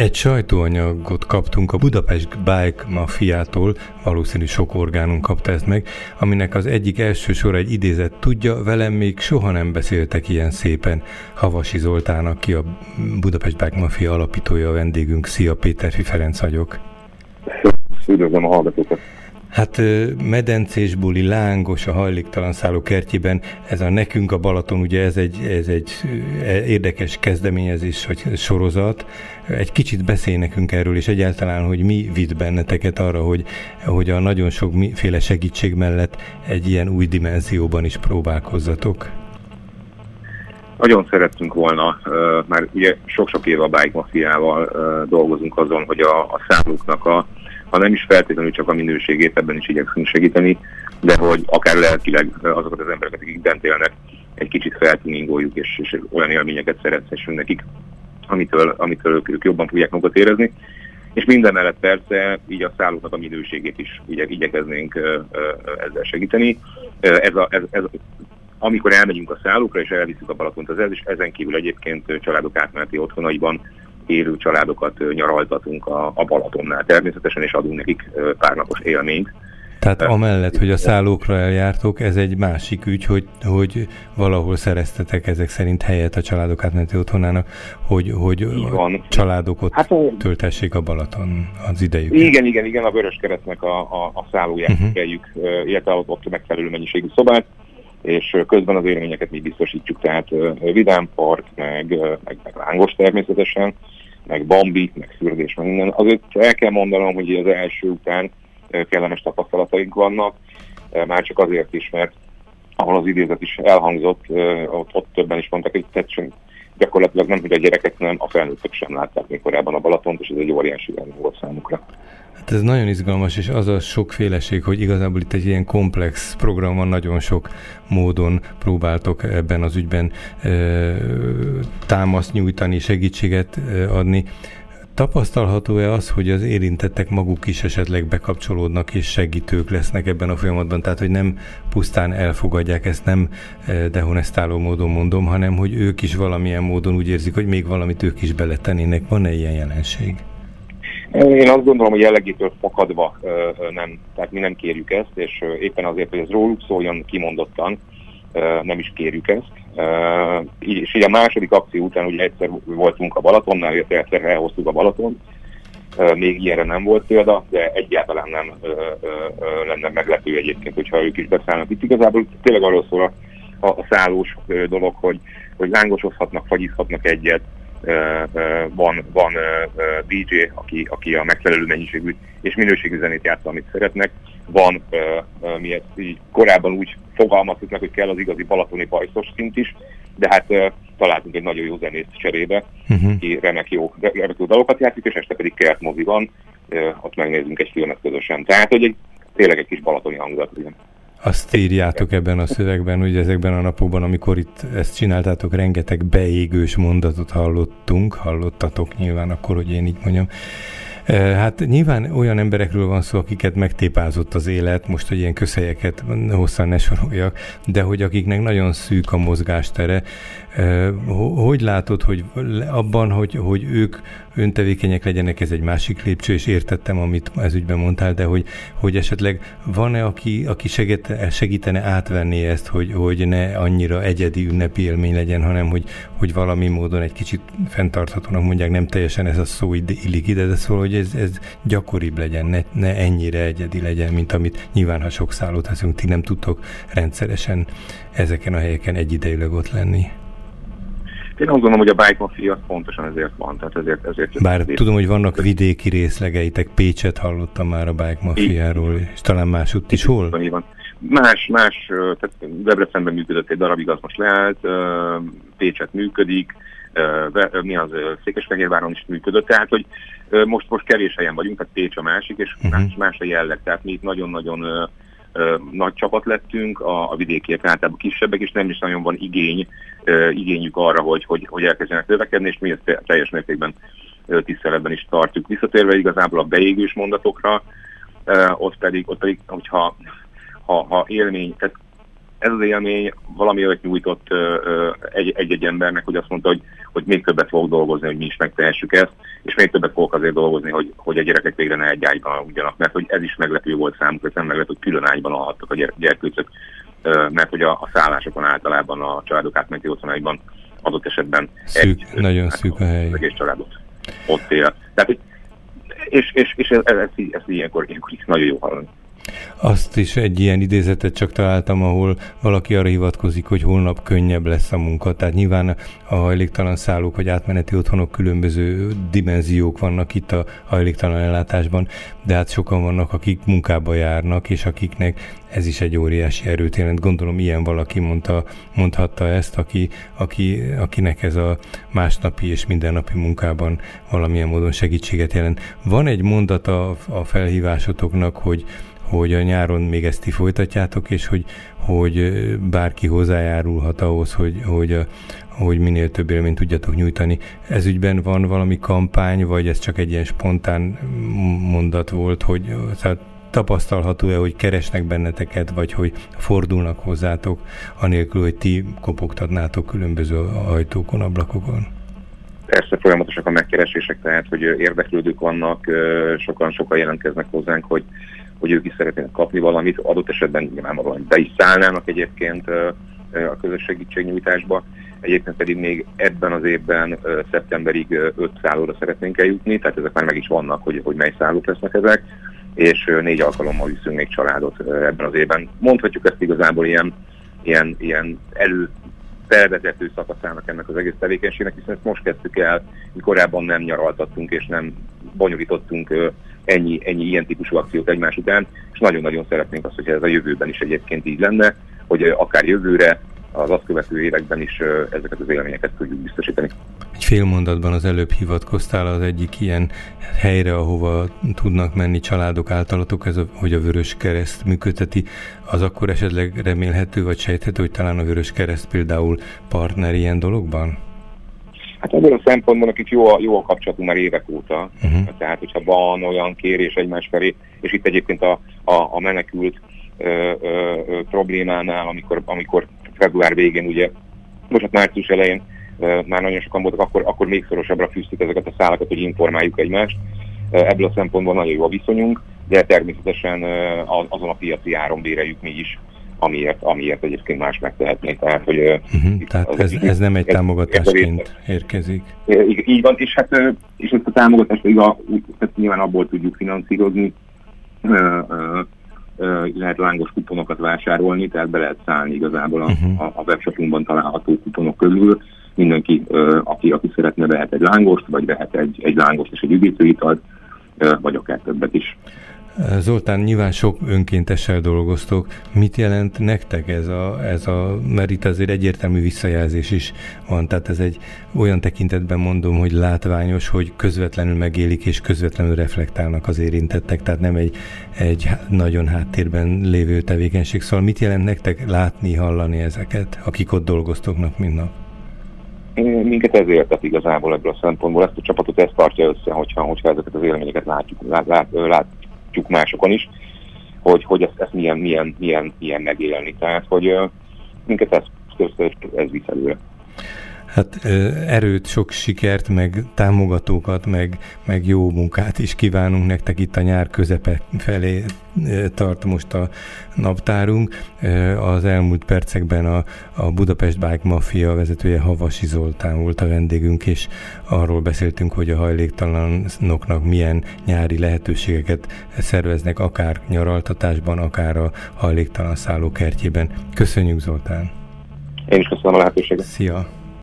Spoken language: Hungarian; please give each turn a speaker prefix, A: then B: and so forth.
A: Egy sajtóanyagot kaptunk a Budapest Bike Mafiától, valószínű sok orgánum kapta ezt meg, aminek az egyik első sor egy idézet tudja, velem még soha nem beszéltek ilyen szépen. Havasi Zoltán, aki a Budapest Bike Mafia alapítója a vendégünk. Szia Péter Ferenc vagyok.
B: Üdvözlöm a hallgatókat.
A: Hát medencés buli, lángos a hajléktalan szálló kertjében, ez a Nekünk a Balaton, ugye ez egy, ez egy e, érdekes kezdeményezés, vagy sorozat. Egy kicsit beszélj nekünk erről, és egyáltalán, hogy mi vitt benneteket arra, hogy, hogy a nagyon sokféle segítség mellett egy ilyen új dimenzióban is próbálkozzatok.
B: Nagyon szerettünk volna, már ugye sok-sok éve a Bike Mafiával dolgozunk azon, hogy a, a szállóknak a ha nem is feltétlenül csak a minőségét, ebben is igyekszünk segíteni, de hogy akár lelkileg azokat az embereket, akik bent élnek, egy kicsit feltuningoljuk, és, és olyan élményeket szerethessünk nekik, amitől, amitől ők, ők jobban fogják magukat érezni. És minden mellett persze így a szállóknak a minőségét is igye, igyekeznénk ö, ö, ezzel segíteni. Ez a, ez, ez, amikor elmegyünk a szállókra és elviszük a Balatont az ez, és ezen kívül egyébként családok átmeneti otthonaiban élő családokat nyaraltatunk a, a Balatonnál természetesen, és adunk nekik pár napos élményt.
A: Tehát amellett, hogy a szállókra eljártok, ez egy másik ügy, hogy, hogy valahol szereztetek ezek szerint helyet a családok átmeneti otthonának, hogy, hogy a családok ott hát, töltessék a Balaton az idejük.
B: Igen, igen, igen, a Vöröskeresztnek a, a, a szállóját uh-huh. illetve ott, ott megfelelő mennyiségű szobát, és közben az élményeket mi biztosítjuk, tehát Vidám Park, meg, meg, meg Lángos természetesen, meg Bambi, meg fürdés, meg minden. Azért el kell mondanom, hogy az első után kellemes tapasztalataink vannak, már csak azért is, mert ahol az idézet is elhangzott, ott, ott többen is mondtak, hogy tetszünk, gyakorlatilag nem, hogy a gyerekek nem, a felnőttek sem látták még korábban a Balatont, és ez egy óriási volt számukra.
A: Hát ez nagyon izgalmas, és az a sokféleség, hogy igazából itt egy ilyen komplex program van, nagyon sok módon próbáltok ebben az ügyben e, támaszt nyújtani, segítséget adni. Tapasztalható-e az, hogy az érintettek maguk is esetleg bekapcsolódnak és segítők lesznek ebben a folyamatban? Tehát, hogy nem pusztán elfogadják ezt, nem dehonestáló módon mondom, hanem hogy ők is valamilyen módon úgy érzik, hogy még valamit ők is beletennének. Van-e ilyen jelenség?
B: Én azt gondolom, hogy jellegétől fakadva nem, tehát mi nem kérjük ezt, és éppen azért, hogy ez róluk szóljon kimondottan, nem is kérjük ezt. És így a második akció után ugye egyszer voltunk a Balatonnál, illetve egyszer elhoztuk a Balaton, még ilyenre nem volt példa, de egyáltalán nem lenne meglepő egyébként, hogyha ők is beszállnak. Itt igazából tényleg arról szól a, a, a szállós dolog, hogy, hogy lángosozhatnak, fagyizhatnak egyet, van, van DJ, aki, aki a megfelelő mennyiségű és minőségű zenét játsz, amit szeretnek. Van, mi ezt így korábban úgy fogalmaztuk meg, hogy kell az igazi balatoni bajszos szint is, de hát találtunk egy nagyon jó zenét cserébe, uh-huh. aki remek jó, remek jó dalokat játszik, és este pedig Kert mozi van, ott megnézünk egy filmet közösen. Tehát, hogy egy, tényleg egy kis balatoni hangulat. Igen.
A: Azt írjátok ebben a szövegben, hogy ezekben a napokban, amikor itt ezt csináltátok, rengeteg beégős mondatot hallottunk, hallottatok nyilván akkor, hogy én így mondjam. Hát nyilván olyan emberekről van szó, akiket megtépázott az élet, most, hogy ilyen közhelyeket hosszan ne soroljak, de hogy akiknek nagyon szűk a mozgástere. Hogy látod, hogy abban, hogy, hogy ők öntevékenyek legyenek, ez egy másik lépcső, és értettem, amit ez ügyben mondtál, de hogy, hogy esetleg van-e, aki, aki segítene, segítene átvenni ezt, hogy, hogy ne annyira egyedi ünnepi élmény legyen, hanem hogy, hogy valami módon egy kicsit fenntarthatónak mondják, nem teljesen ez a szó illik ide, de szóval, hogy ez, ez gyakoribb legyen, ne, ne ennyire egyedi legyen, mint amit nyilván, ha sok szállót veszünk, ti nem tudtok rendszeresen ezeken a helyeken egyidejűleg ott lenni.
B: Én azt gondolom, hogy a Bike Mafia pontosan ezért van. Tehát ezért, ezért
A: Bár ezért tudom, hogy vannak vidéki részlegeitek, Pécset hallottam már a Bike Mafiáról, és talán másutt is hol?
B: Van. Más, más, tehát Debrecenben működött egy darabig, az most leállt, Pécset működik, mi az Székesfehérváron is működött, tehát hogy most, most kevés helyen vagyunk, tehát Pécs a másik, és uh-huh. más, más a jelleg, tehát mi itt nagyon-nagyon nagy csapat lettünk, a, a vidékiek általában kisebbek, és nem is nagyon van igény, igényük arra, hogy, hogy, hogy elkezdjenek növekedni, és mi ezt teljes mértékben tiszteletben is tartjuk. Visszatérve igazából a beégős mondatokra, ott pedig, ott pedig hogyha ha, ha élmény, tehát ez az élmény valami olyat nyújtott egy-egy embernek, hogy azt mondta, hogy, hogy még többet fogok dolgozni, hogy mi is megtehessük ezt, és még többet fogok azért dolgozni, hogy, hogy a gyerekek végre ne egy ágyban aludjanak, mert hogy ez is meglepő volt számukra, ez nem meglepő, hogy külön ágyban alhattak a gyerkőcök, mert hogy a, a szállásokon általában a családok átmenti otthonaiban adott esetben
A: szűk, egy, nagyon szűk a hely.
B: Egész családot ott él. Tehát, és, és, és ez, ez, ez, ez ilyenkor, ilyenkor nagyon jó hallani.
A: Azt is egy ilyen idézetet csak találtam, ahol valaki arra hivatkozik, hogy holnap könnyebb lesz a munka. Tehát nyilván a hajléktalan szállók vagy átmeneti otthonok különböző dimenziók vannak itt a hajléktalan ellátásban, de hát sokan vannak, akik munkába járnak, és akiknek ez is egy óriási erőt jelent. Gondolom ilyen valaki mondta, mondhatta ezt, aki, aki, akinek ez a másnapi és mindennapi munkában valamilyen módon segítséget jelent. Van egy mondata a felhívásotoknak, hogy hogy a nyáron még ezt ti folytatjátok, és hogy, hogy bárki hozzájárulhat ahhoz, hogy, hogy, hogy minél több élményt tudjatok nyújtani. Ez ügyben van valami kampány, vagy ez csak egy ilyen spontán mondat volt, hogy tehát tapasztalható-e, hogy keresnek benneteket, vagy hogy fordulnak hozzátok, anélkül, hogy ti kopogtatnátok különböző ajtókon, ablakokon?
B: Persze folyamatosak a megkeresések, tehát hogy érdeklődők vannak, sokan-sokan jelentkeznek hozzánk, hogy hogy ők is szeretnének kapni valamit, adott esetben nyilvánvalóan be is szállnának egyébként a közös segítségnyújtásba. Egyébként pedig még ebben az évben szeptemberig öt szállóra szeretnénk eljutni, tehát ezek már meg is vannak, hogy, hogy mely szállók lesznek ezek, és négy alkalommal viszünk még családot ebben az évben. Mondhatjuk ezt igazából ilyen, ilyen, ilyen elő felvezető szakaszának ennek az egész tevékenységnek, hiszen ezt most kezdtük el, mi korábban nem nyaraltattunk és nem bonyolítottunk ennyi, ennyi ilyen típusú akciót egymás után, és nagyon-nagyon szeretnénk azt, hogy ez a jövőben is egyébként így lenne, hogy akár jövőre, az azt követő években is ezeket az élményeket tudjuk biztosítani.
A: Egy fél mondatban az előbb hivatkoztál az egyik ilyen helyre, ahova tudnak menni családok általatok, ez a, hogy a Vörös Kereszt működteti, az akkor esetleg remélhető vagy sejthető, hogy talán a Vörös Kereszt például partner ilyen dologban?
B: Hát ebből a szempontból akik jó a, jó a kapcsolatunk már évek óta, uh-huh. tehát hogyha van olyan kérés egymás felé, és itt egyébként a, a, a menekült ö, ö, ö, problémánál, amikor, amikor február végén, ugye, most hát március elején ö, már nagyon sokan voltak, akkor, akkor még szorosabbra fűztük ezeket a szálakat, hogy informáljuk egymást. Ebből a szempontból nagyon jó a viszonyunk, de természetesen azon a piaci áron béreljük mi is amiért, amiért egyébként más megtehetné. Tehát, hogy,
A: uh-huh, tehát ez, ez nem egy támogatásként érkezik.
B: Így, így van, és hát és ezt a támogatást a, tehát nyilván abból tudjuk finanszírozni, lehet lángos kuponokat vásárolni, tehát be lehet szállni igazából a, uh-huh. a, a webshopunkban található kuponok közül. Mindenki, aki, aki szeretne, vehet egy lángost, vagy vehet egy, egy lángost és egy üdítőitalt, vagy akár többet is.
A: Zoltán, nyilván sok önkéntessel dolgoztok. Mit jelent nektek ez a, ez a, mert itt azért egyértelmű visszajelzés is van, tehát ez egy olyan tekintetben mondom, hogy látványos, hogy közvetlenül megélik és közvetlenül reflektálnak az érintettek, tehát nem egy, egy nagyon háttérben lévő tevékenység. Szóval mit jelent nektek látni, hallani ezeket, akik ott dolgoztok nap, mint nap?
B: minket ez értet igazából ebből a szempontból. Ezt a csapatot ezt tartja össze, hogyha, hogyha ezeket az élményeket látjuk, lát, lát, lát, látjuk másokon is, hogy, hogy ezt, ezt milyen, milyen, milyen, milyen megélni. Tehát, hogy minket ez, ez visz előre.
A: Hát erőt, sok sikert, meg támogatókat, meg, meg jó munkát is kívánunk nektek itt a nyár közepe felé tart most a naptárunk. Az elmúlt percekben a, a Budapest Bike Mafia vezetője Havasi Zoltán volt a vendégünk, és arról beszéltünk, hogy a hajléktalanoknak milyen nyári lehetőségeket szerveznek, akár nyaraltatásban, akár a hajléktalan szállókertjében. Köszönjük Zoltán!
B: Én is köszönöm a lehetőséget.
A: Szia!